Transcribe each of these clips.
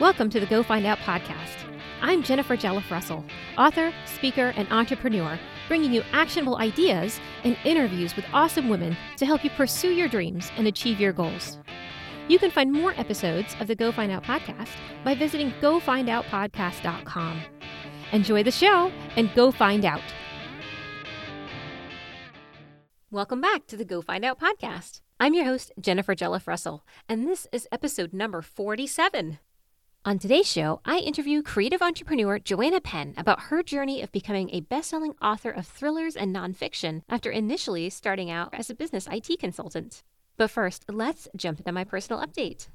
Welcome to the Go Find Out podcast. I'm Jennifer Jelliff Russell, author, speaker, and entrepreneur, bringing you actionable ideas and interviews with awesome women to help you pursue your dreams and achieve your goals. You can find more episodes of the Go Find Out podcast by visiting gofindoutpodcast.com. Enjoy the show and go find out. Welcome back to the Go Find Out podcast. I'm your host, Jennifer Jelliff Russell, and this is episode number 47. On today's show, I interview creative entrepreneur Joanna Penn about her journey of becoming a best selling author of thrillers and nonfiction after initially starting out as a business IT consultant. But first, let's jump into my personal update.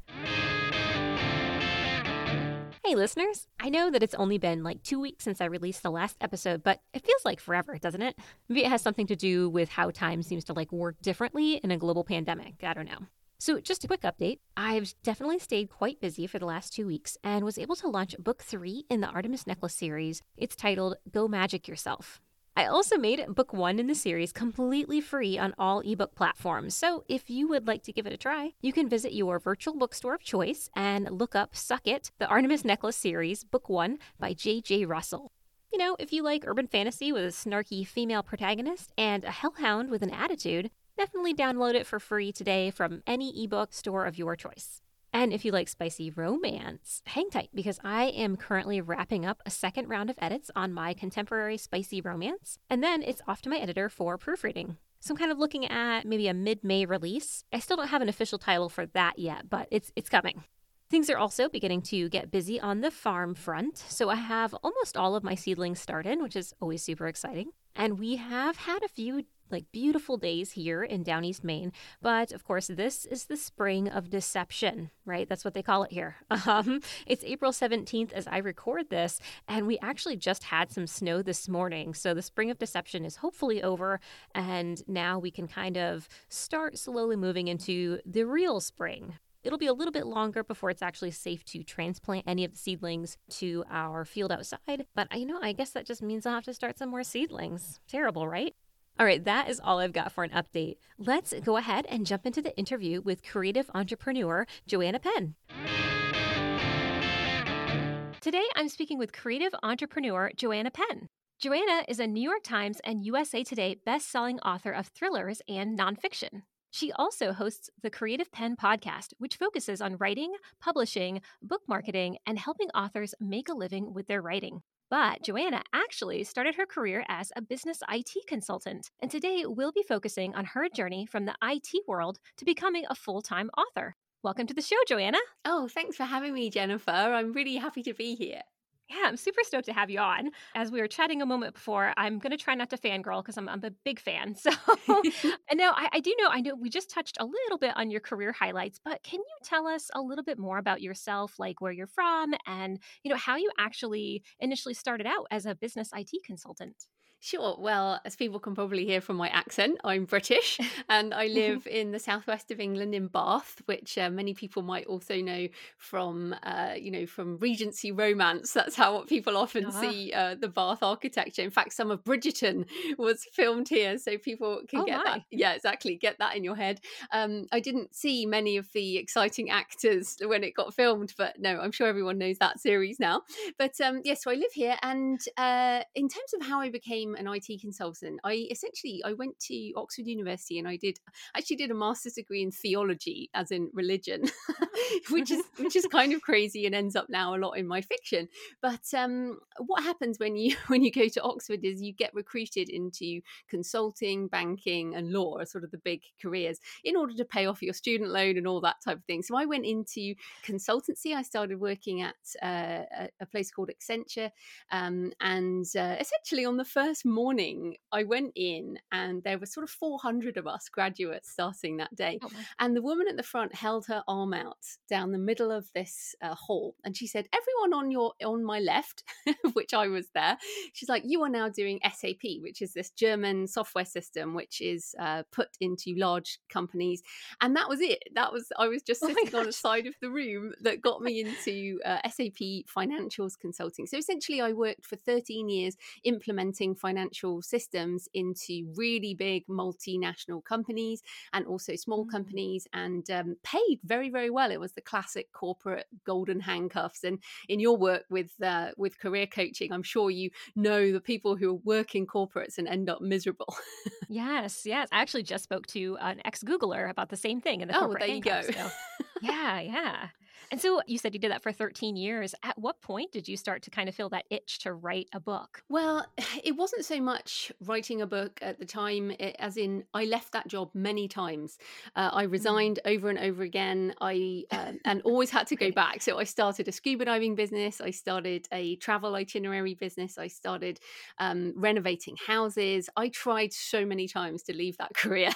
Hey, listeners. I know that it's only been like two weeks since I released the last episode, but it feels like forever, doesn't it? Maybe it has something to do with how time seems to like work differently in a global pandemic. I don't know. So, just a quick update I've definitely stayed quite busy for the last two weeks and was able to launch book three in the Artemis Necklace series. It's titled Go Magic Yourself. I also made book one in the series completely free on all ebook platforms. So if you would like to give it a try, you can visit your virtual bookstore of choice and look up Suck It, the Artemis Necklace series, book one by J.J. Russell. You know, if you like urban fantasy with a snarky female protagonist and a hellhound with an attitude, Definitely download it for free today from any ebook store of your choice. And if you like spicy romance, hang tight because I am currently wrapping up a second round of edits on my contemporary spicy romance, and then it's off to my editor for proofreading. So I'm kind of looking at maybe a mid-May release. I still don't have an official title for that yet, but it's it's coming. Things are also beginning to get busy on the farm front. So I have almost all of my seedlings started, which is always super exciting. And we have had a few like beautiful days here in down east Maine. But of course, this is the spring of deception, right? That's what they call it here. Um, it's April 17th as I record this, and we actually just had some snow this morning. So the spring of deception is hopefully over, and now we can kind of start slowly moving into the real spring. It'll be a little bit longer before it's actually safe to transplant any of the seedlings to our field outside. But I know, I guess that just means I'll have to start some more seedlings. Terrible, right? All right, that is all I've got for an update. Let's go ahead and jump into the interview with creative entrepreneur Joanna Penn. Today, I'm speaking with creative entrepreneur Joanna Penn. Joanna is a New York Times and USA Today best-selling author of thrillers and nonfiction. She also hosts the Creative Penn podcast, which focuses on writing, publishing, book marketing, and helping authors make a living with their writing. But Joanna actually started her career as a business IT consultant. And today we'll be focusing on her journey from the IT world to becoming a full time author. Welcome to the show, Joanna. Oh, thanks for having me, Jennifer. I'm really happy to be here. Yeah, I'm super stoked to have you on. As we were chatting a moment before, I'm going to try not to fangirl because I'm, I'm, a big fan. So, and now I, I, do know, I know we just touched a little bit on your career highlights, but can you tell us a little bit more about yourself, like where you're from and, you know, how you actually initially started out as a business IT consultant? Sure. Well, as people can probably hear from my accent, I'm British and I live in the southwest of England in Bath, which uh, many people might also know from, uh, you know, from Regency romance. That's how people often uh-huh. see uh, the Bath architecture. In fact, some of Bridgerton was filmed here, so people can oh, get my. that. Yeah, exactly. Get that in your head. Um, I didn't see many of the exciting actors when it got filmed, but no, I'm sure everyone knows that series now. But um, yes, yeah, so I live here, and uh, in terms of how I became an IT consultant, I essentially I went to Oxford University and I did actually did a master's degree in theology, as in religion, which is which is kind of crazy and ends up now a lot in my fiction. But um, what happens when you when you go to Oxford is you get recruited into consulting, banking, and law are sort of the big careers in order to pay off your student loan and all that type of thing. So I went into consultancy. I started working at uh, a place called Accenture, um, and uh, essentially on the first morning, I went in and there were sort of 400 of us graduates starting that day. Oh and the woman at the front held her arm out down the middle of this uh, hall and she said, Everyone on your on my left, which I was there, she's like, You are now doing SAP, which is this German software system which is uh, put into large companies. And that was it. That was, I was just oh sitting oh on the side of the room that got me into uh, SAP financials consulting. So essentially, I worked for 13 years implementing financial systems into really big multinational companies and also small mm. companies and um, paid very, very well. It was the classic corporate golden handcuffs. And in your work with uh, with career coaching, I'm sure you know the people who work in corporates and end up miserable. yes, yes. I actually just spoke to an ex Googler about the same thing in the oh, corporate there you go. So, yeah, yeah. And so you said you did that for 13 years. At what point did you start to kind of feel that itch to write a book? Well, it wasn't so much writing a book at the time, as in, I left that job many times. Uh, I mm. resigned mm. over and over again. I um, and always had to go back. So I started a scuba diving business. I started a travel itinerary business. I started um, renovating houses. I tried so many times to leave that career.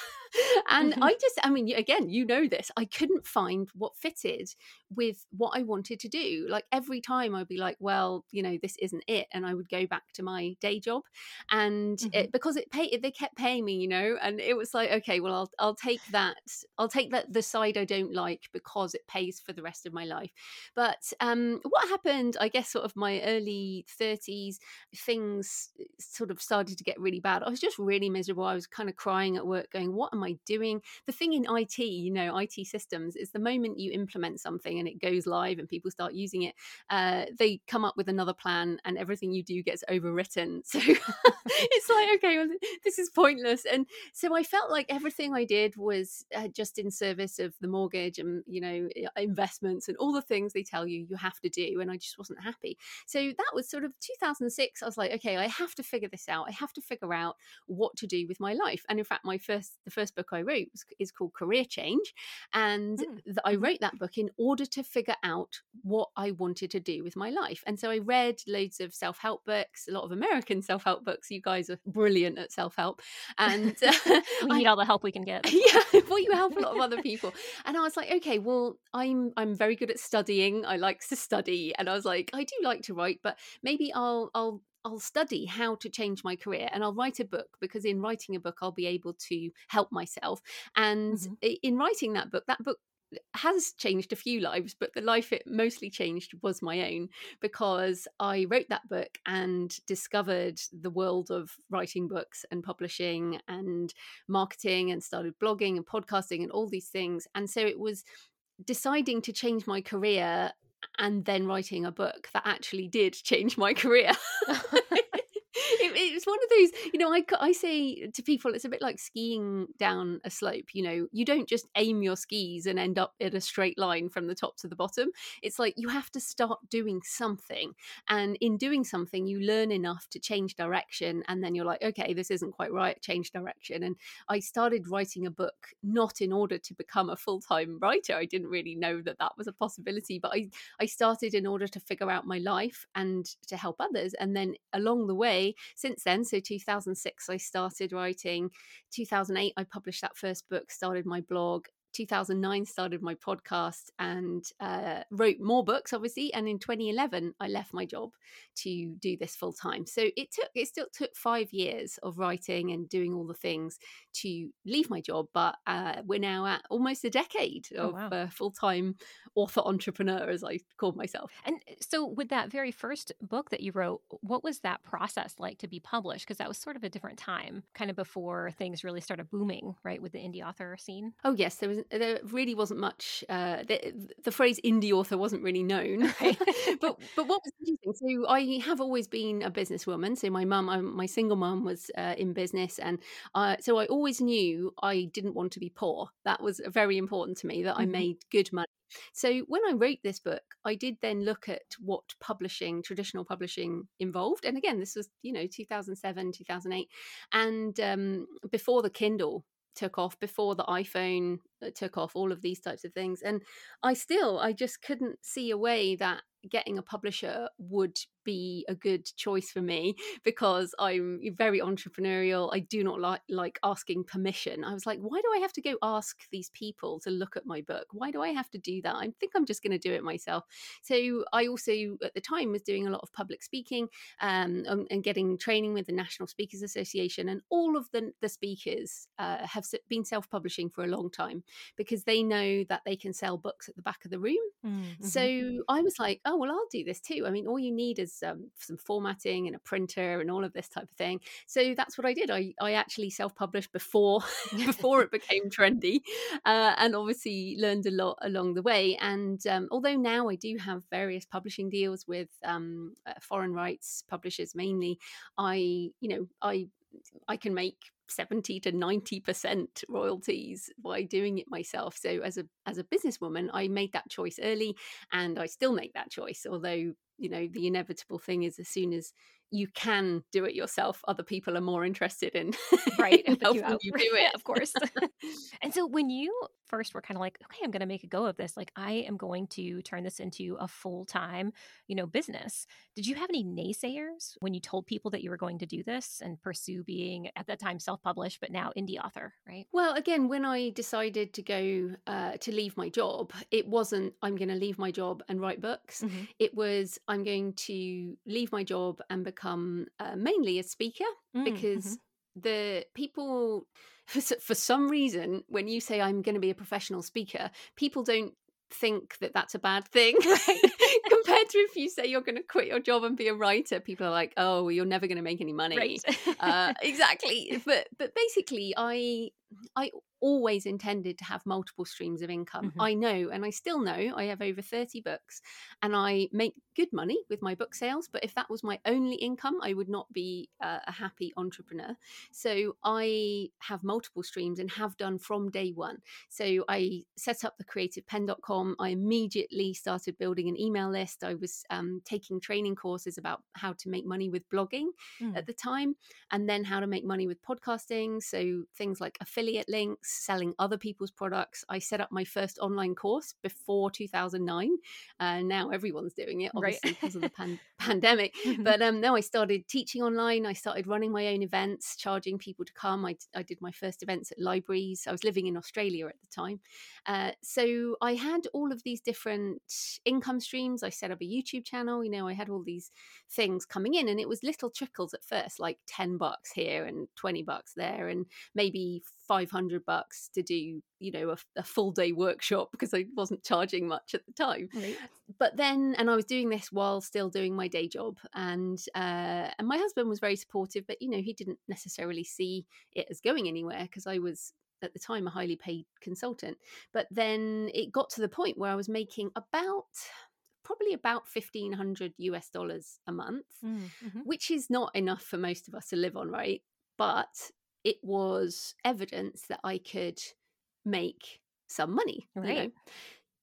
and mm-hmm. I just, I mean, again, you know this, I couldn't find what fitted with what I wanted to do. Like every time I'd be like, well, you know, this isn't it. And I would go back to my day job. And mm-hmm. it, because it paid, they kept paying me, you know, and it was like, okay, well, I'll, I'll take that. I'll take that the side I don't like because it pays for the rest of my life. But um, what happened, I guess, sort of my early 30s, things sort of started to get really bad. I was just really miserable. I was kind of crying at work, going, what am I doing? The thing in IT, you know, IT systems is the moment you implement something and it goes live and people start using it, uh, they come up with another plan and everything you do gets overwritten. So it's like, okay, well, this is pointless. And so I felt like everything I did was uh, just in service of the mortgage and, you know, investments and all the things they tell you you have to do. And I just wasn't happy. So that was sort of 2006. I was like, okay, I have to figure this out. I have to figure out what to do with my life. And in fact, my first, the first book I wrote was, is called Career Change. And mm. I mm-hmm. wrote that book in order to figure out what I wanted to do with my life. And so I read loads of self help books, a lot of American self help books. You guys are brilliant at self help. And uh, we need I, all the help we can get. Yeah, well, you help a lot of other people. And I was like, okay, well, I'm I'm very good at studying. I like to study, and I was like, I do like to write, but maybe I'll I'll I'll study how to change my career and I'll write a book because in writing a book I'll be able to help myself and mm-hmm. in writing that book that book has changed a few lives, but the life it mostly changed was my own because I wrote that book and discovered the world of writing books and publishing and marketing and started blogging and podcasting and all these things. And so it was deciding to change my career and then writing a book that actually did change my career. it, it's one of those, you know, I, I say to people, it's a bit like skiing down a slope. You know, you don't just aim your skis and end up in a straight line from the top to the bottom. It's like you have to start doing something. And in doing something, you learn enough to change direction. And then you're like, okay, this isn't quite right, change direction. And I started writing a book not in order to become a full time writer. I didn't really know that that was a possibility, but I, I started in order to figure out my life and to help others. And then along the way, since then, so 2006, I started writing. 2008, I published that first book, started my blog. 2009 started my podcast and uh, wrote more books obviously and in 2011 i left my job to do this full time so it took it still took five years of writing and doing all the things to leave my job but uh, we're now at almost a decade oh, of oh, wow. uh, full-time author entrepreneur as i call myself. And uh, so with that very first book that you wrote what was that process like to be published? Because that was sort of a different time kind of before things really started booming right with the indie author scene. Oh yes there was there really wasn't much. Uh, the, the, phrase indie author wasn't really known, right? but but what was interesting? So I have always been a businesswoman. So my mum, my single mum, was uh, in business, and uh, so I always knew I didn't want to be poor. That was very important to me that mm-hmm. I made good money. So when I wrote this book, I did then look at what publishing, traditional publishing, involved. And again, this was you know 2007, 2008, and um, before the Kindle took off before the iphone uh, took off all of these types of things and i still i just couldn't see a way that getting a publisher would be a good choice for me because I'm very entrepreneurial. I do not like like asking permission. I was like, why do I have to go ask these people to look at my book? Why do I have to do that? I think I'm just going to do it myself. So I also at the time was doing a lot of public speaking um, and getting training with the National Speakers Association, and all of the the speakers uh, have been self publishing for a long time because they know that they can sell books at the back of the room. Mm, mm-hmm. So I was like, oh well, I'll do this too. I mean, all you need is um, some formatting and a printer and all of this type of thing. So that's what I did. I, I actually self published before before it became trendy, uh, and obviously learned a lot along the way. And um, although now I do have various publishing deals with um, uh, foreign rights publishers mainly, I you know I I can make 70 to 90% royalties by doing it myself. So as a as a businesswoman i made that choice early and i still make that choice although you know the inevitable thing is as soon as you can do it yourself other people are more interested in right in helping you, you do it. of course. And so when you first were kind of like okay i'm going to make a go of this like i am going to turn this into a full-time you know business did you have any naysayers when you told people that you were going to do this and pursue being at that time self-published but now indie author right? Well again when i decided to go uh, to leave my job it wasn't i'm going to leave my job and write books. Mm-hmm. it was i'm going to leave my job and become uh, mainly a speaker mm, because mm-hmm. the people for, some reason when you say i'm going to be a professional speaker people don't think that that's a bad thing right? compared to if you say you're going to quit your job and be a writer people are like oh you're never going to make any money right. uh, exactly but but basically i i always intended to have multiple streams of income. Mm-hmm. I know, and I still know, I have over 30 books and I make good money with my book sales. But if that was my only income, I would not be uh, a happy entrepreneur. So I have multiple streams and have done from day one. So I set up the creativepenn.com. I immediately started building an email list. I was um, taking training courses about how to make money with blogging mm. at the time and then how to make money with podcasting. So things like affiliate links selling other people's products. I set up my first online course before 2009. Uh, now everyone's doing it, obviously, right. because of the pan- pandemic. But um, no, I started teaching online. I started running my own events, charging people to come. I, I did my first events at libraries. I was living in Australia at the time. Uh, so I had all of these different income streams. I set up a YouTube channel. You know, I had all these things coming in, and it was little trickles at first, like 10 bucks here and 20 bucks there, and maybe 500 bucks to do you know a, a, full day workshop because i wasn't charging much at the time right. but then and i was doing this while still doing my day job and uh, and my husband was very supportive but you know he didn't necessarily see it as going anywhere because i was at the time a highly paid consultant but then it got to the point where i was making about probably about 1500 us dollars a month mm, mm-hmm. which is not enough for most of us to live on right but it was evidence that I could make some money. Right. You know?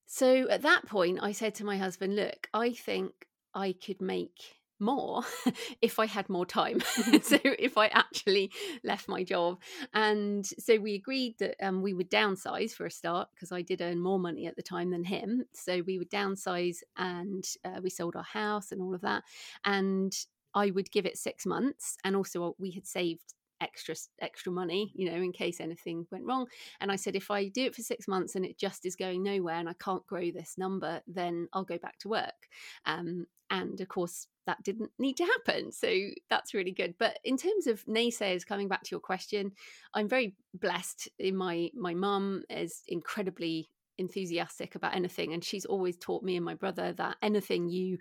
So at that point, I said to my husband, Look, I think I could make more if I had more time. so if I actually left my job. And so we agreed that um, we would downsize for a start because I did earn more money at the time than him. So we would downsize and uh, we sold our house and all of that. And I would give it six months. And also, we had saved extra extra money you know in case anything went wrong. And i said if i do it for six months and it just is going nowhere and i can't grow this number then i'll go back to work. Um, and of course that didn't need to happen. So that's really good. But in terms of naysayers coming back to your question i'm very blessed in my my mum is incredibly enthusiastic about anything and she's always taught me and my brother that anything you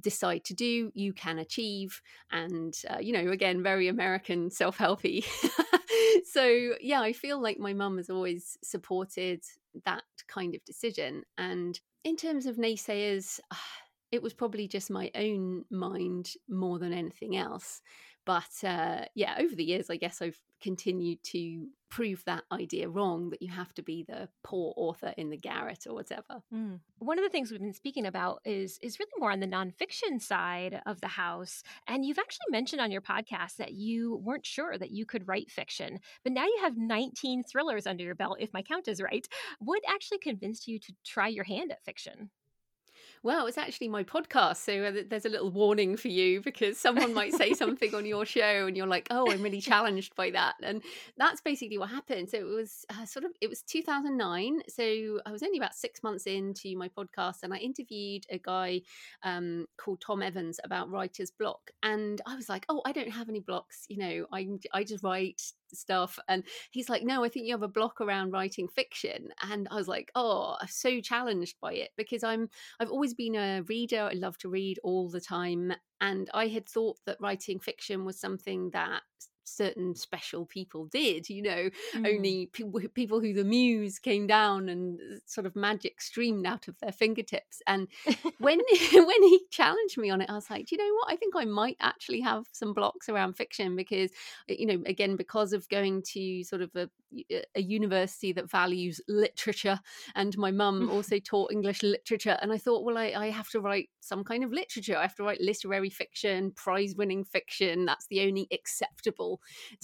decide to do you can achieve and uh, you know again very american self-helpy. So yeah i feel like my mum has always supported that kind of decision and in terms of naysayers it was probably just my own mind more than anything else but uh, yeah, over the years, I guess I've continued to prove that idea wrong that you have to be the poor author in the garret or whatever. Mm. One of the things we've been speaking about is is really more on the nonfiction side of the house. And you've actually mentioned on your podcast that you weren't sure that you could write fiction, but now you have 19 thrillers under your belt, if my count is right. What actually convinced you to try your hand at fiction? Well, it's actually my podcast. So uh, there's a little warning for you because someone might say something on your show and you're like, oh, I'm really challenged by that. And that's basically what happened. So it was uh, sort of, it was 2009. So I was only about six months into my podcast and I interviewed a guy um, called Tom Evans about writer's block. And I was like, oh, I don't have any blocks. You know, I, I just write stuff. And he's like, no, I think you have a block around writing fiction. And I was like, oh, I'm so challenged by it because I'm I've always been a reader. I love to read all the time. And I had thought that writing fiction was something that certain special people did you know mm. only people people who the muse came down and uh, sort of magic streamed out of their fingertips. And when when he challenged me on it i was like do you know what? I think i might actually have some blocks around fiction because uh, you know again because of going to sort of a, a university that values literature and my mum also taught english literature and i thought well I, I have to write some kind of literature. I have to write literary fiction prize winning fiction. That's the only acceptable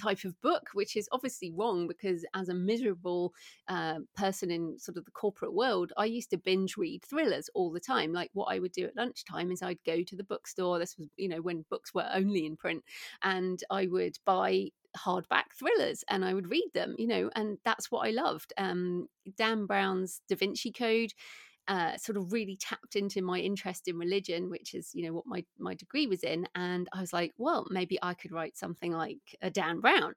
type of book, which is obviously wrong because as a miserable uh, person in sort of the corporate world, I used to binge read thrillers all the time. Like what I would do at lunchtime is I'd go to the bookstore. This was, you know, when books were only in print, and I would buy hardback thrillers and I would read them, you know, and that's what I loved. Um, Dan Brown's Da Vinci Code uh, sort of really tapped into my interest in religion, which is, you know, what my, my degree was in. And I was like, well, maybe I could write something like a Dan Brown.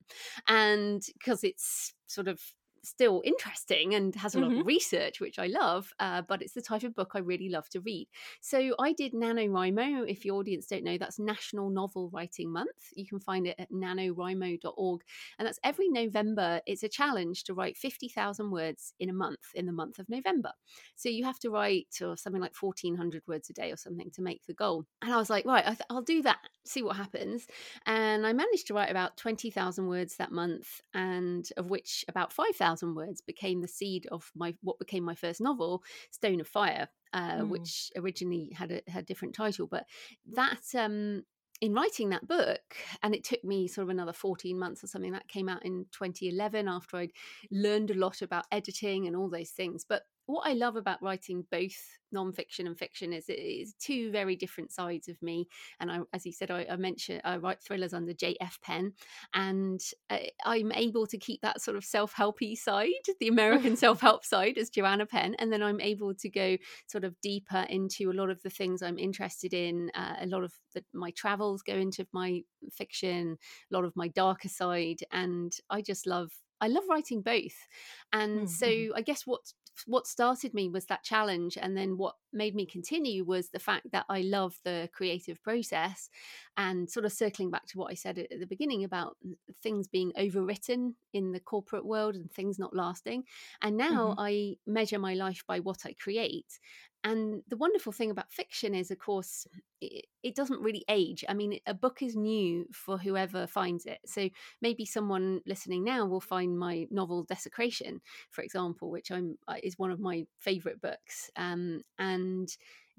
And because it's sort of still interesting and has a lot mm-hmm. of research, which I love, uh, but it's the type of book I really love to read. So I did NaNoWriMo. If your audience don't know, that's National Novel Writing Month. You can find it at nanowrimo.org. And that's every November. It's a challenge to write 50,000 words in a month, in the month of November. So you have to write or something like 1,400 words a day or something to make the goal. And I was like, right, I will do that, see what happens. And I managed to write about 20,000 words that month, and of which about 5,000 thousand words became the seed of my what became my first novel, Stone of Fire, uh, mm. which originally had a had different title. But that um, in writing that book, and it took me sort of another 14 months or something, that came out in 2011 after I'd learned a lot about editing and all those things. But what I love about writing both nonfiction and fiction is it is two very different sides of me. And I, as you said, I, I mentioned I write thrillers under JF Penn, and uh, I'm able to keep that sort of self-helpy side, the American self-help side, as Joanna Penn, and then I'm able to go sort of deeper into a lot of the things I'm interested in. Uh, a lot of the, my travels go into my fiction, a lot of my darker side, and I just love I love writing both. And mm-hmm. so I guess what what started me was that challenge and then what made me continue was the fact that I love the creative process and sort of circling back to what I said at the beginning about things being overwritten in the corporate world and things not lasting. And now mm-hmm. I measure my life by what I create. And the wonderful thing about fiction is, of course, it, it, doesn't really age. I mean, a book is new for whoever finds it. So maybe someone listening now will find my novel Desecration, for example, which I'm uh, is one of my favorite books, um, and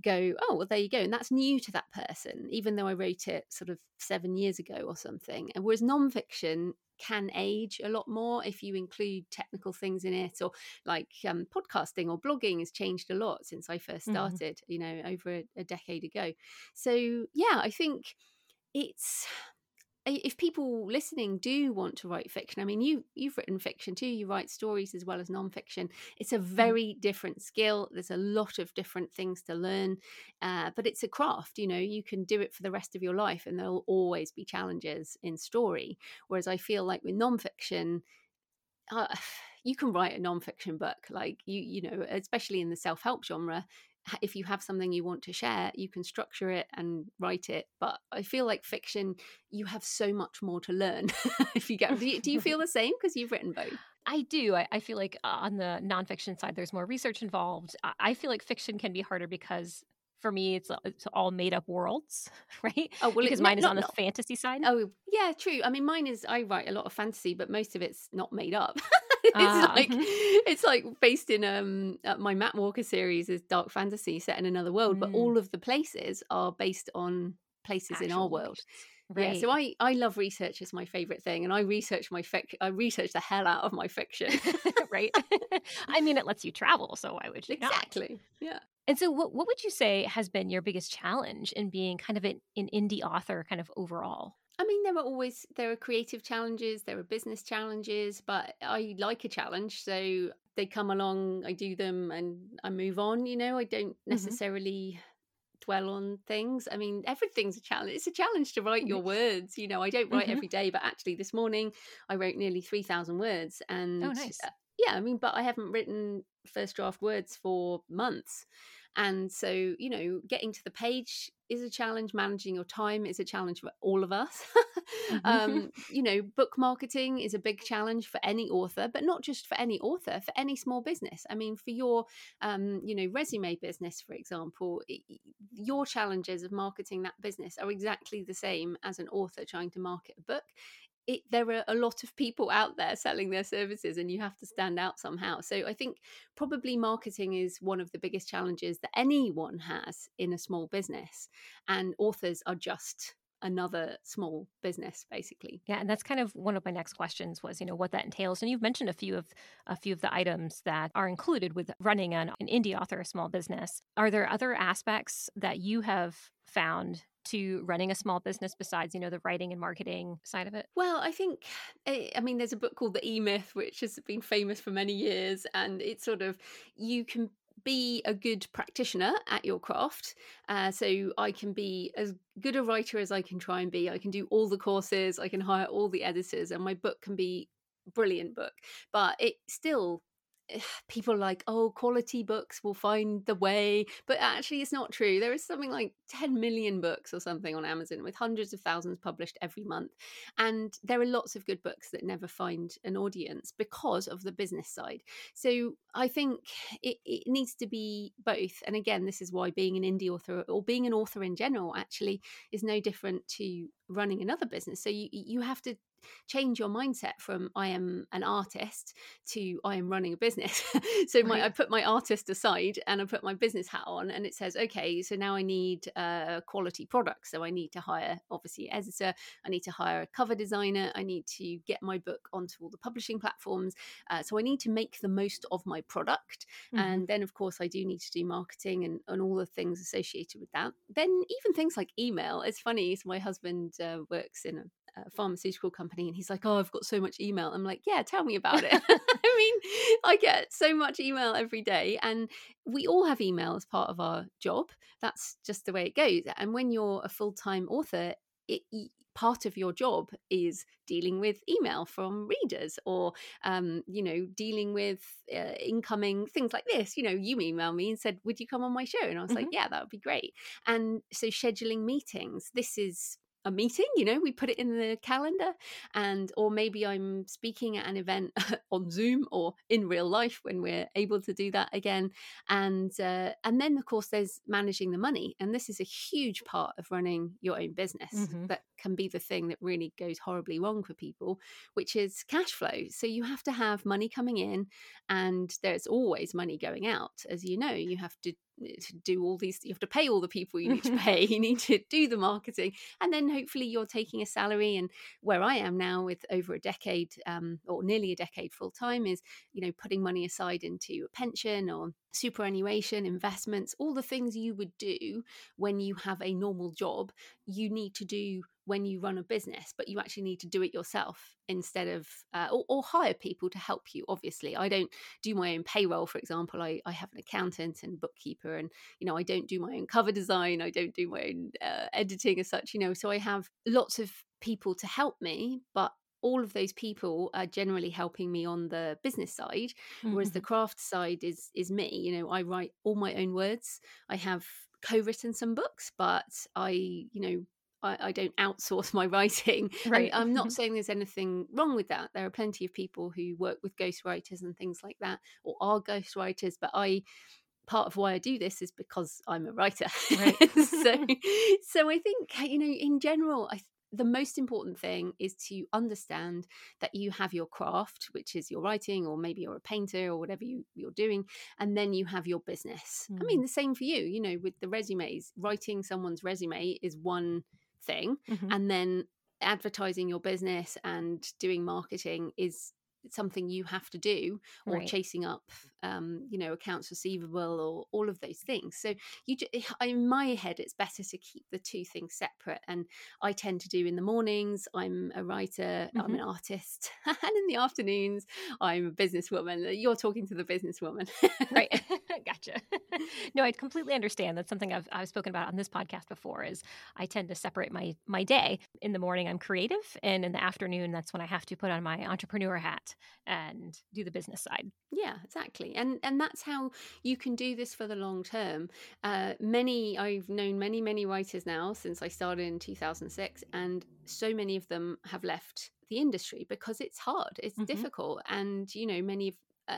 go, oh, well, there you go. And that's new to that person, even though I wrote it sort of seven years ago or something. And whereas nonfiction can age a lot more if you include technical things in it or like um, podcasting or blogging has changed a lot since i first mm-hmm. started mm-hmm. you know over a, a decade ago so yeah i think it's if people listening do want to write fiction i mean you you've written fiction too you write stories as well as nonfiction it's a mm-hmm. very different skill there's a lot of different things to learn uh, but it's a craft you know you can do it for the rest of your life and there'll always be challenges in story whereas i feel like with nonfiction uh, you can write a nonfiction book like you you know especially in the self-help genre if you have something you want to share, you can structure it and write it. But I feel like fiction, you have so much more to learn. if you get, do you, do you feel the same because you've written both? I do. I, I, feel like uh, on the nonfiction side, there's more research involved. I feel like fiction can be harder because for me, it's, it's all made up worlds, right? Oh, well, because mine is on the fantasy side. Oh, yeah, true. I mean, mine is, I write a lot of fantasy, but most of it's not made up. it's uh, like it's like based in um uh, my Mapwalker series is dark fantasy set in another world, mm. but all of the places are based on places Actual in our world. Right. Yeah, so I I love research as my favorite thing, and I research my fic. I research the hell out of my fiction. right. I mean, it lets you travel, so why would you exactly? Not? Yeah. And so, what what would you say has been your biggest challenge in being kind of an, an indie author, kind of overall? I mean, there are always there are creative challenges, there are business challenges, but I like a challenge, so they come along, I do them, and I move on. You know, I don't mm-hmm. necessarily dwell on things. I mean, everything's a challenge. It's a challenge to write your words. You know, I don't write mm-hmm. every day, but actually this morning I wrote nearly 3,000 words. And oh, nice. Uh, yeah, I mean, but I haven't written first draft words for months. And so, you know, getting to the page is a challenge. Managing your time is a challenge for all of us. mm-hmm. um, you know, book marketing is a big challenge for any author, but not just for any author, for any small business. I mean, for your, um, you know, resume business, for example, your challenges of marketing that business are exactly the same as an author trying to market a book it, there are a lot of people out there selling their services and you have to stand out somehow. So I think probably marketing is one of the biggest challenges that anyone has in a small business. And authors are just another small business basically yeah and that's kind of one of my next questions was you know what that entails and you've mentioned a few of a few of the items that are included with running an, an indie author small business are there other aspects that you have found to running a small business besides you know the writing and marketing side of it well i think eh, i mean there's a book called the e-myth which has been famous for many years and it's sort of you can be a good practitioner at your craft. Uh, so I can be as good a writer as I can try and be. I can do all the courses, I can hire all the editors, and my book can be brilliant book. But it still Eh, people like oh quality books will find the way but actually it's not true. There is something like 10 million books or something on amazon with hundreds of thousands published every month and there are lots of good books that never find an audience because of the business side. So i think it, it needs to be both and again this is why being an indie author or being an author in general actually is no different to running another business. So you you have to change your mindset from I am an artist to I am running a business. so my, right. I put my artist aside and I put my business hat on, and it says, okay, so now I need uh, quality products. So I need to hire, obviously, editor. I need to hire a cover designer. I need to get my book onto all the publishing platforms. Uh, so I need to make the most of my product. Mm-hmm. And then, of course, I do need to do marketing and, and all the things associated with that. Then even things like email. It's funny. So my husband uh, works in a a pharmaceutical company and he's like oh i've got so much email. I'm like yeah tell me about it. I mean i get so much email every day and we all have email as part of our job. That's just the way it goes and when you're a full-time author it, part of your job is dealing with email from readers or um, you know dealing with uh, incoming things like this. You know you email me and said would you come on my show? And i was mm-hmm. like yeah that would be great. And so scheduling meetings this is a meeting you know we put it in the calendar and or maybe i'm speaking at an event on zoom or in real life when we're able to do that again and uh, and then of course there's managing the money and this is a huge part of running your own business mm-hmm. that can be the thing that really goes horribly wrong for people which is cash flow so you have to have money coming in and there's always money going out as you know you have to to do all these you have to pay all the people you need to pay you need to do the marketing and then hopefully you're taking a salary and where i am now with over a decade um, or nearly a decade full time is you know putting money aside into a pension or superannuation investments all the things you would do when you have a normal job you need to do when you run a business, but you actually need to do it yourself instead of, uh, or, or, hire people to help you. Obviously, I don't do my own payroll, for example. I, I have an accountant and bookkeeper, and, you know, I don't do my own cover design. I don't do my own uh, editing as such, you know, so I have lots of people to help me, but all of those people are generally helping me on the business side mm-hmm. whereas the mm-hmm. craft side is is me you know i write all my own words i have co-written some books but i you know I, I don't outsource my writing. Right. I'm not saying there's anything wrong with that. There are plenty of people who work with ghostwriters and things like that, or are ghostwriters. But I, part of why I do this is because I'm a writer. Right. so, so I think you know, in general, I the most important thing is to understand that you have your craft, which is your writing, or maybe you're a painter or whatever you, you're doing, and then you have your business. Mm. I mean, mm. the same for you, you know, with the resumes, writing someone's resume is one thing mm-hmm. and then advertising your business and doing marketing is something you have to do or right. chasing up um, you know, accounts receivable or all of those things. So you, in my head, it's better to keep the two things separate. And I tend to do in the mornings. I'm a writer. Mm-hmm. I'm an artist, and in the afternoons, I'm a businesswoman. You're talking to the businesswoman, right? gotcha. no, I completely understand. That's something I've I've spoken about on this podcast before. Is I tend to separate my my day. In the morning, I'm creative, and in the afternoon, that's when I have to put on my entrepreneur hat and do the business side. Yeah, exactly. And and that's how you can do this for the long term. Uh, many I've known many many writers now since I started in 2006, and so many of them have left the industry because it's hard it's mm-hmm. difficult and you know many of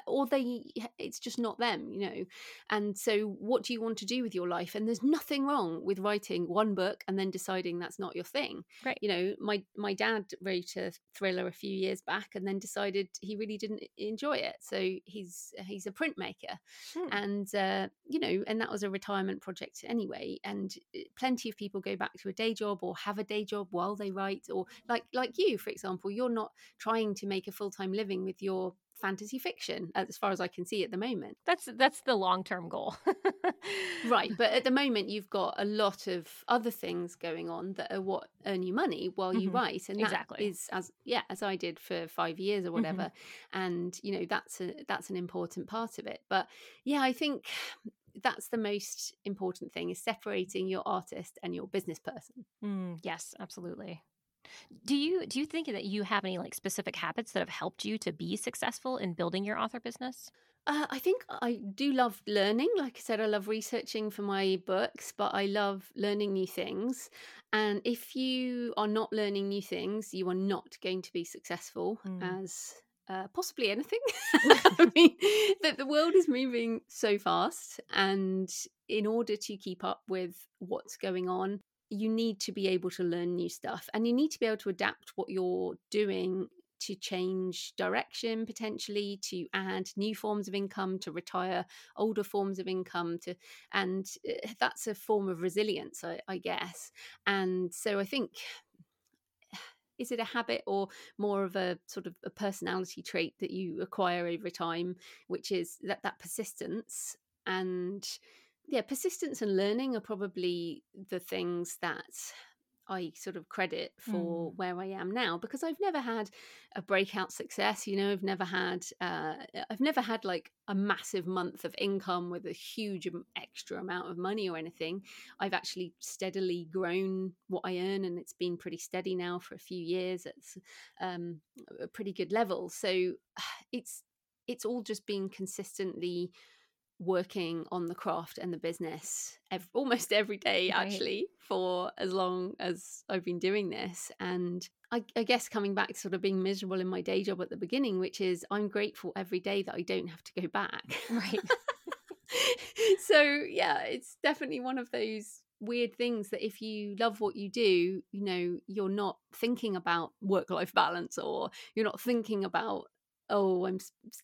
or they it's just not them you know? And so what do you want to do with your life? And there's nothing wrong with writing one book and then deciding that's not your thing. Right. You know my my dad wrote a thriller a few years back and then decided he really didn't enjoy it. So he's he's a printmaker. Hmm. and uh, you know and that was a retirement project anyway. And uh, plenty of people go back to a day job or have a day job while they write or like like you for example you're not trying to make a full-time living with your fantasy fiction as far as I can see at the moment. That's that's the long-term goal. right, but at the moment you've got a lot of other things going on that are what earn you money while you mm-hmm. write and exactly. that is as yeah, as I did for 5 years or whatever. Mm-hmm. And you know, that's a that's an important part of it. But yeah, I think that's the most important thing is separating your artist and your business person. Mm, yes, absolutely. Do you do you think that you have any like specific habits that have helped you to be successful in building your author business? Uh, I think I do love learning. Like I said, I love researching for my books, but I love learning new things. And if you are not learning new things, you are not going to be successful mm. as uh, possibly anything. I mean, that the world is moving so fast, and in order to keep up with what's going on, you need to be able to learn new stuff and you need to be able to adapt what you're doing to change direction potentially to add new forms of income to retire older forms of income to and eh, that's a form of resilience I, I guess. And so i think is it a habit or more of a sort of a personality trait that you acquire over time which is that that persistence and yeah, persistence and learning are probably the things that I sort of credit for mm. where I am now because I've never had a breakout success. You know, I've never had, uh, I've never had like a massive month of income with a huge extra amount of money or anything. I've actually steadily grown what I earn, and it's been pretty steady now for a few years. It's um, a pretty good level. So it's it's all just been consistently working on the craft and the business every, almost every day right. actually for as long as I've been doing this. And I, I, guess coming back to sort of being miserable in my day job at the beginning which is I'm grateful every day that I don't have to go back. Right. So yeah it's definitely one of those weird things that if you love what you do you know you're not thinking about work life balance or you're not thinking about oh i'm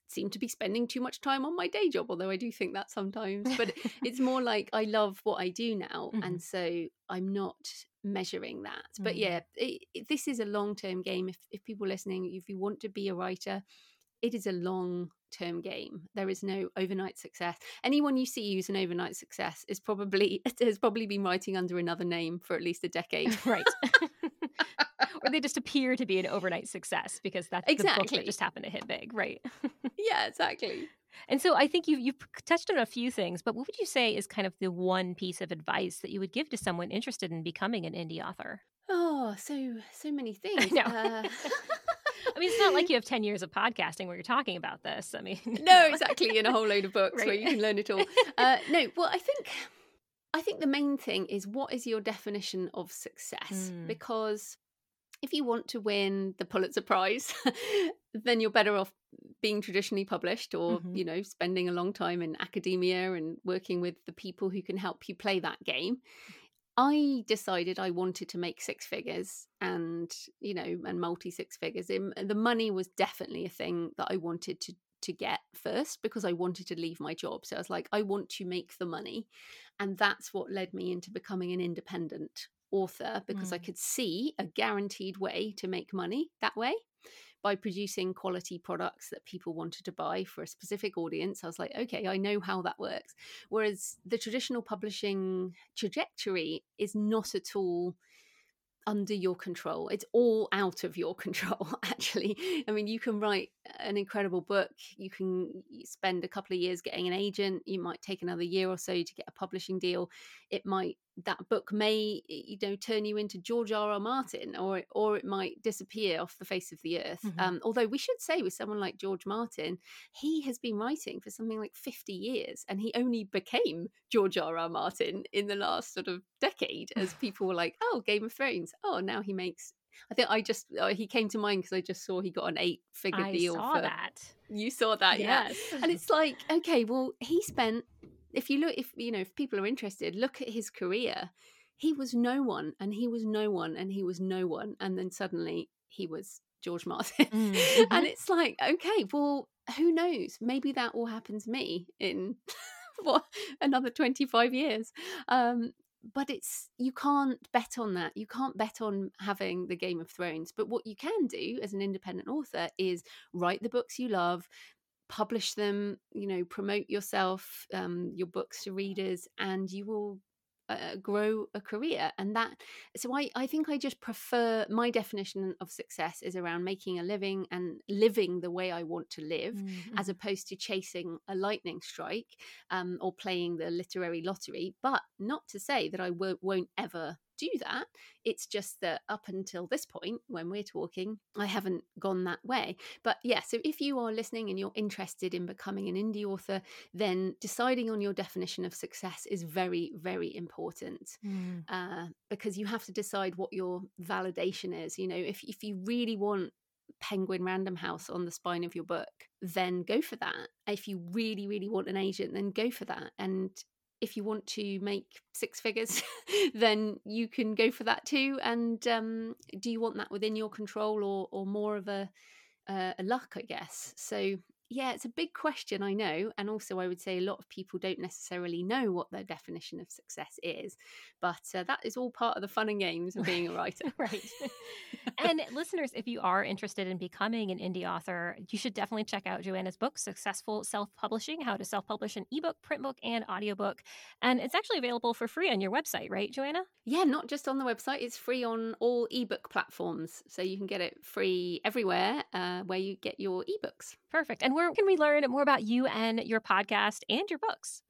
seem to be spending too much time on my day job although i do think that sometimes but it's more like i love what i do now mm-hmm. and so i'm not measuring that mm-hmm. but yeah it, it, this is a long term game if, if people listening if you want to be a writer it is a long term game there is no overnight success anyone you see who's an overnight success is probably has probably been writing under another name for at least a decade right or they just appear to be an overnight success because that's exactly. the book that just happened to hit big, right? yeah, exactly. And so I think you you've touched on a few things, but what would you say is kind of the one piece of advice that you would give to someone interested in becoming an indie author? Oh, so so many things. No. Uh... I mean, it's not like you have 10 years of podcasting where you're talking about this. I mean, no, exactly. In a whole load of books right. where you can learn it all. Uh, no, well, I think, I think the main thing is what is your definition of success? Mm. Because if you want to win the Pulitzer Prize, then you're better off being traditionally published or, mm-hmm. you know, spending a long time in academia and working with the people who can help you play that game. I decided I wanted to make six figures and, you know, and multi six figures. The money was definitely a thing that I wanted to to get first because I wanted to leave my job. So I was like, I want to make the money. And that's what led me into becoming an independent author because mm. I could see a guaranteed way to make money that way. by producing quality products that people wanted to buy for a specific audience. I was like, okay, I know how that works. Whereas the traditional publishing trajectory is not at all under your control. It's all out of your control, actually. I mean, you can write an incredible book. You can spend a couple of years getting an agent. You might take another year or so to get a publishing deal. It might that book may you know turn you into George R. R. Martin, or or it might disappear off the face of the earth. Mm-hmm. Um, although we should say with someone like George Martin, he has been writing for something like fifty years, and he only became George R. R. Martin in the last sort of decade, as people were like, "Oh, Game of Thrones. Oh, now he makes I think I just uh, he came to mind because I just saw he got an eight figure deal. Saw for, that. You saw that, yes. yeah. And it's like, okay, well, he spent. If you look, if you know, if people are interested, look at his career. He was no one, and he was no one, and he was no one, and then suddenly he was George Martin. Mm, mm-hmm. and it's like, okay, well, who knows? Maybe that will happen to me in what another 25 years. Um, but it's you can't bet on that. You can't bet on having the Game of Thrones. But what you can do as an independent author is write the books you love, publish them, you know, promote yourself, um, your books to readers, and you will uh, grow a career and that so I, I think i just prefer my definition of success is around making a living and living the way i want to live mm-hmm. as opposed to chasing a lightning strike um, or playing the literary lottery but not to say that I w- won't ever do that. It's just that up until this point, when we're talking, I haven't gone that way. But yeah, so if you are listening and you're interested in becoming an indie author, then deciding on your definition of success is very, very important mm. uh, because you have to decide what your validation is. You know, if, if you really want Penguin Random House on the spine of your book, then go for that. If you really, really want an agent, then go for that. And if you want to make six figures, then you can go for that too. And um, do you want that within your control or or more of a uh, a luck, I guess? So yeah, it's a big question, I know. And also, I would say a lot of people don't necessarily know what their definition of success is. But uh, that is all part of the fun and games of being a writer. right. and listeners, if you are interested in becoming an indie author, you should definitely check out Joanna's book, Successful Self Publishing How to Self Publish an Ebook, Print Book, and Audiobook. And it's actually available for free on your website, right, Joanna? Yeah, not just on the website, it's free on all ebook platforms. So you can get it free everywhere uh, where you get your ebooks. Perfect. And where can we learn more about you and your podcast and your books?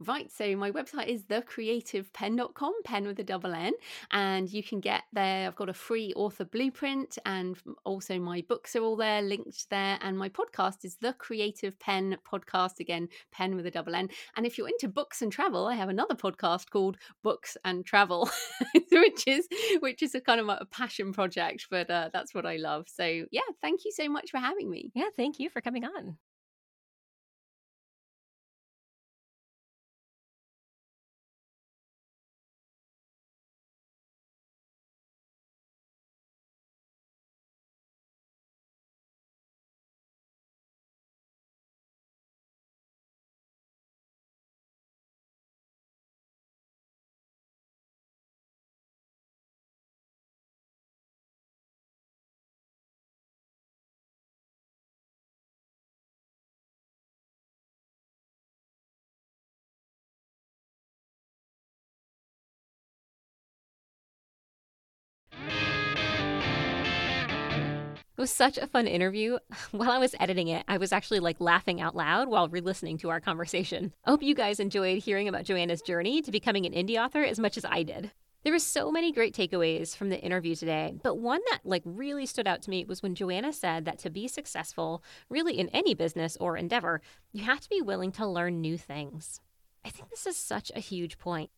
Right, so my website is thecreativepenn.com, pen with a double N, and you can get there. I've got a free author blueprint, and also my books are all there, linked there. And my podcast is the Creative Penn Podcast, again, pen with a double N. And if you're into books and travel, I have another podcast called Books and Travel, which is which is a kind of a passion project, but uh, that's what I love. So yeah, thank you so much for having me. Yeah, thank you for coming on. It was such a fun interview. While I was editing it, I was actually like laughing out loud while re listening to our conversation. I hope you guys enjoyed hearing about Joanna's journey to becoming an indie author as much as I did. There were so many great takeaways from the interview today, but one that like really stood out to me was when Joanna said that to be successful, really in any business or endeavor, you have to be willing to learn new things. I think this is such a huge point.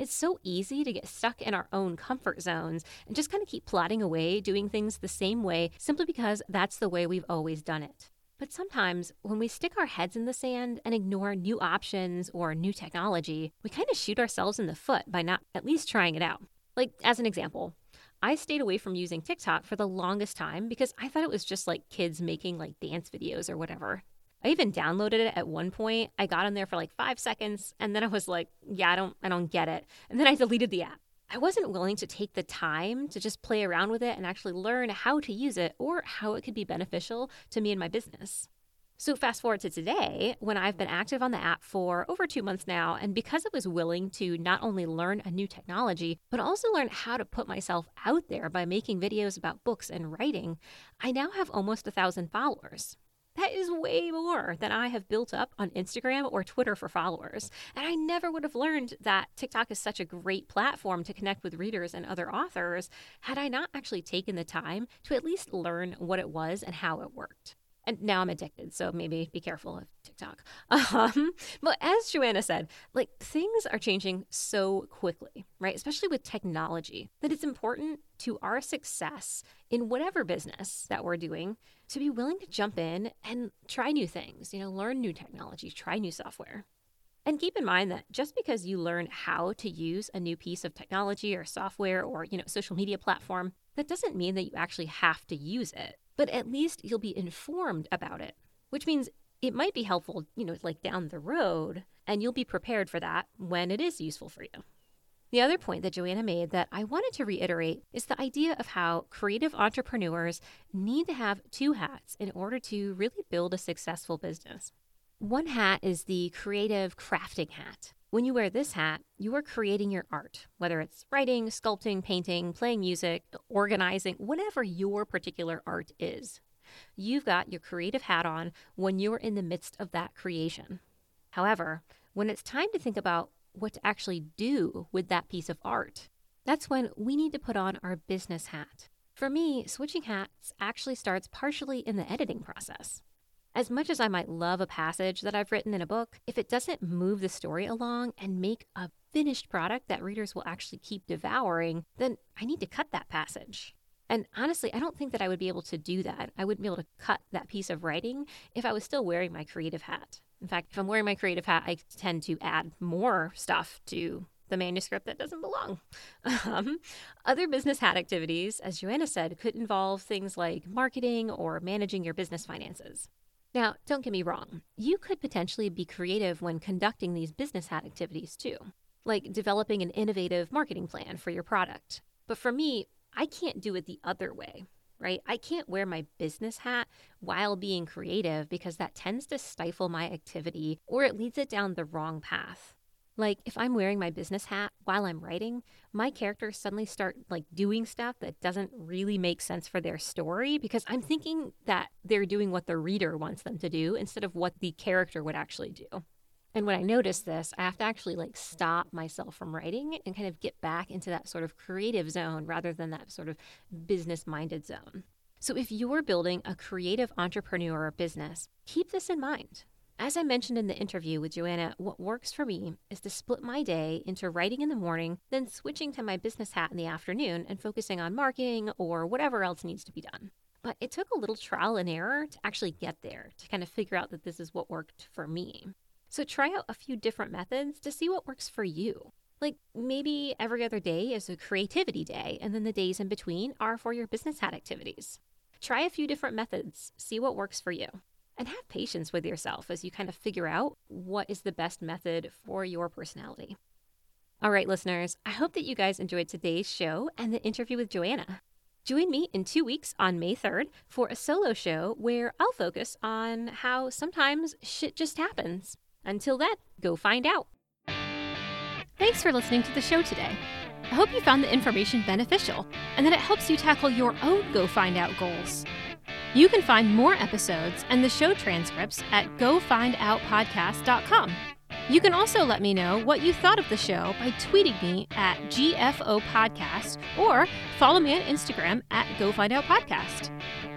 It's so easy to get stuck in our own comfort zones and just kind of keep plodding away, doing things the same way, simply because that's the way we've always done it. But sometimes when we stick our heads in the sand and ignore new options or new technology, we kind of shoot ourselves in the foot by not at least trying it out. Like, as an example, I stayed away from using TikTok for the longest time because I thought it was just like kids making like dance videos or whatever. I even downloaded it at one point. I got in there for like five seconds and then I was like, yeah, I don't I don't get it. And then I deleted the app. I wasn't willing to take the time to just play around with it and actually learn how to use it or how it could be beneficial to me and my business. So, fast forward to today, when I've been active on the app for over two months now, and because I was willing to not only learn a new technology, but also learn how to put myself out there by making videos about books and writing, I now have almost a thousand followers. That is way more than I have built up on Instagram or Twitter for followers. And I never would have learned that TikTok is such a great platform to connect with readers and other authors had I not actually taken the time to at least learn what it was and how it worked. And now I'm addicted, so maybe be careful of TikTok. Um, but as Joanna said, like things are changing so quickly, right? Especially with technology, that it's important to our success in whatever business that we're doing to be willing to jump in and try new things, you know, learn new technologies, try new software. And keep in mind that just because you learn how to use a new piece of technology or software or, you know, social media platform, that doesn't mean that you actually have to use it. But at least you'll be informed about it, which means it might be helpful, you know, like down the road, and you'll be prepared for that when it is useful for you. The other point that Joanna made that I wanted to reiterate is the idea of how creative entrepreneurs need to have two hats in order to really build a successful business. One hat is the creative crafting hat. When you wear this hat, you are creating your art, whether it's writing, sculpting, painting, playing music, organizing, whatever your particular art is. You've got your creative hat on when you're in the midst of that creation. However, when it's time to think about what to actually do with that piece of art. That's when we need to put on our business hat. For me, switching hats actually starts partially in the editing process. As much as I might love a passage that I've written in a book, if it doesn't move the story along and make a finished product that readers will actually keep devouring, then I need to cut that passage. And honestly, I don't think that I would be able to do that. I wouldn't be able to cut that piece of writing if I was still wearing my creative hat. In fact, if I'm wearing my creative hat, I tend to add more stuff to the manuscript that doesn't belong. Um, other business hat activities, as Joanna said, could involve things like marketing or managing your business finances. Now, don't get me wrong, you could potentially be creative when conducting these business hat activities too, like developing an innovative marketing plan for your product. But for me, I can't do it the other way right? I can't wear my business hat while being creative because that tends to stifle my activity or it leads it down the wrong path. Like if I'm wearing my business hat while I'm writing, my characters suddenly start like doing stuff that doesn't really make sense for their story because I'm thinking that they're doing what the reader wants them to do instead of what the character would actually do. And when I notice this, I have to actually like stop myself from writing and kind of get back into that sort of creative zone rather than that sort of business minded zone. So if you're building a creative entrepreneur or business, keep this in mind. As I mentioned in the interview with Joanna, what works for me is to split my day into writing in the morning, then switching to my business hat in the afternoon and focusing on marketing or whatever else needs to be done. But it took a little trial and error to actually get there, to kind of figure out that this is what worked for me. So try out a few different methods to see what works for you. Like maybe every other day is a creativity day, and then the days in between are for your business hat activities. Try a few different methods, see what works for you, and have patience with yourself as you kind of figure out what is the best method for your personality. All right, listeners, I hope that you guys enjoyed today's show and the interview with Joanna. Join me in two weeks on May 3rd for a solo show where I'll focus on how sometimes shit just happens. Until then, go find out. Thanks for listening to the show today. I hope you found the information beneficial and that it helps you tackle your own Go Find Out goals. You can find more episodes and the show transcripts at gofindoutpodcast.com. You can also let me know what you thought of the show by tweeting me at GFO Podcast or follow me on Instagram at Go Find Out Podcast.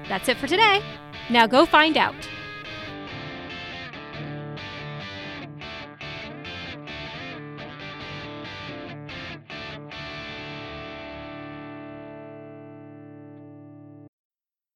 That's it for today. Now go find out.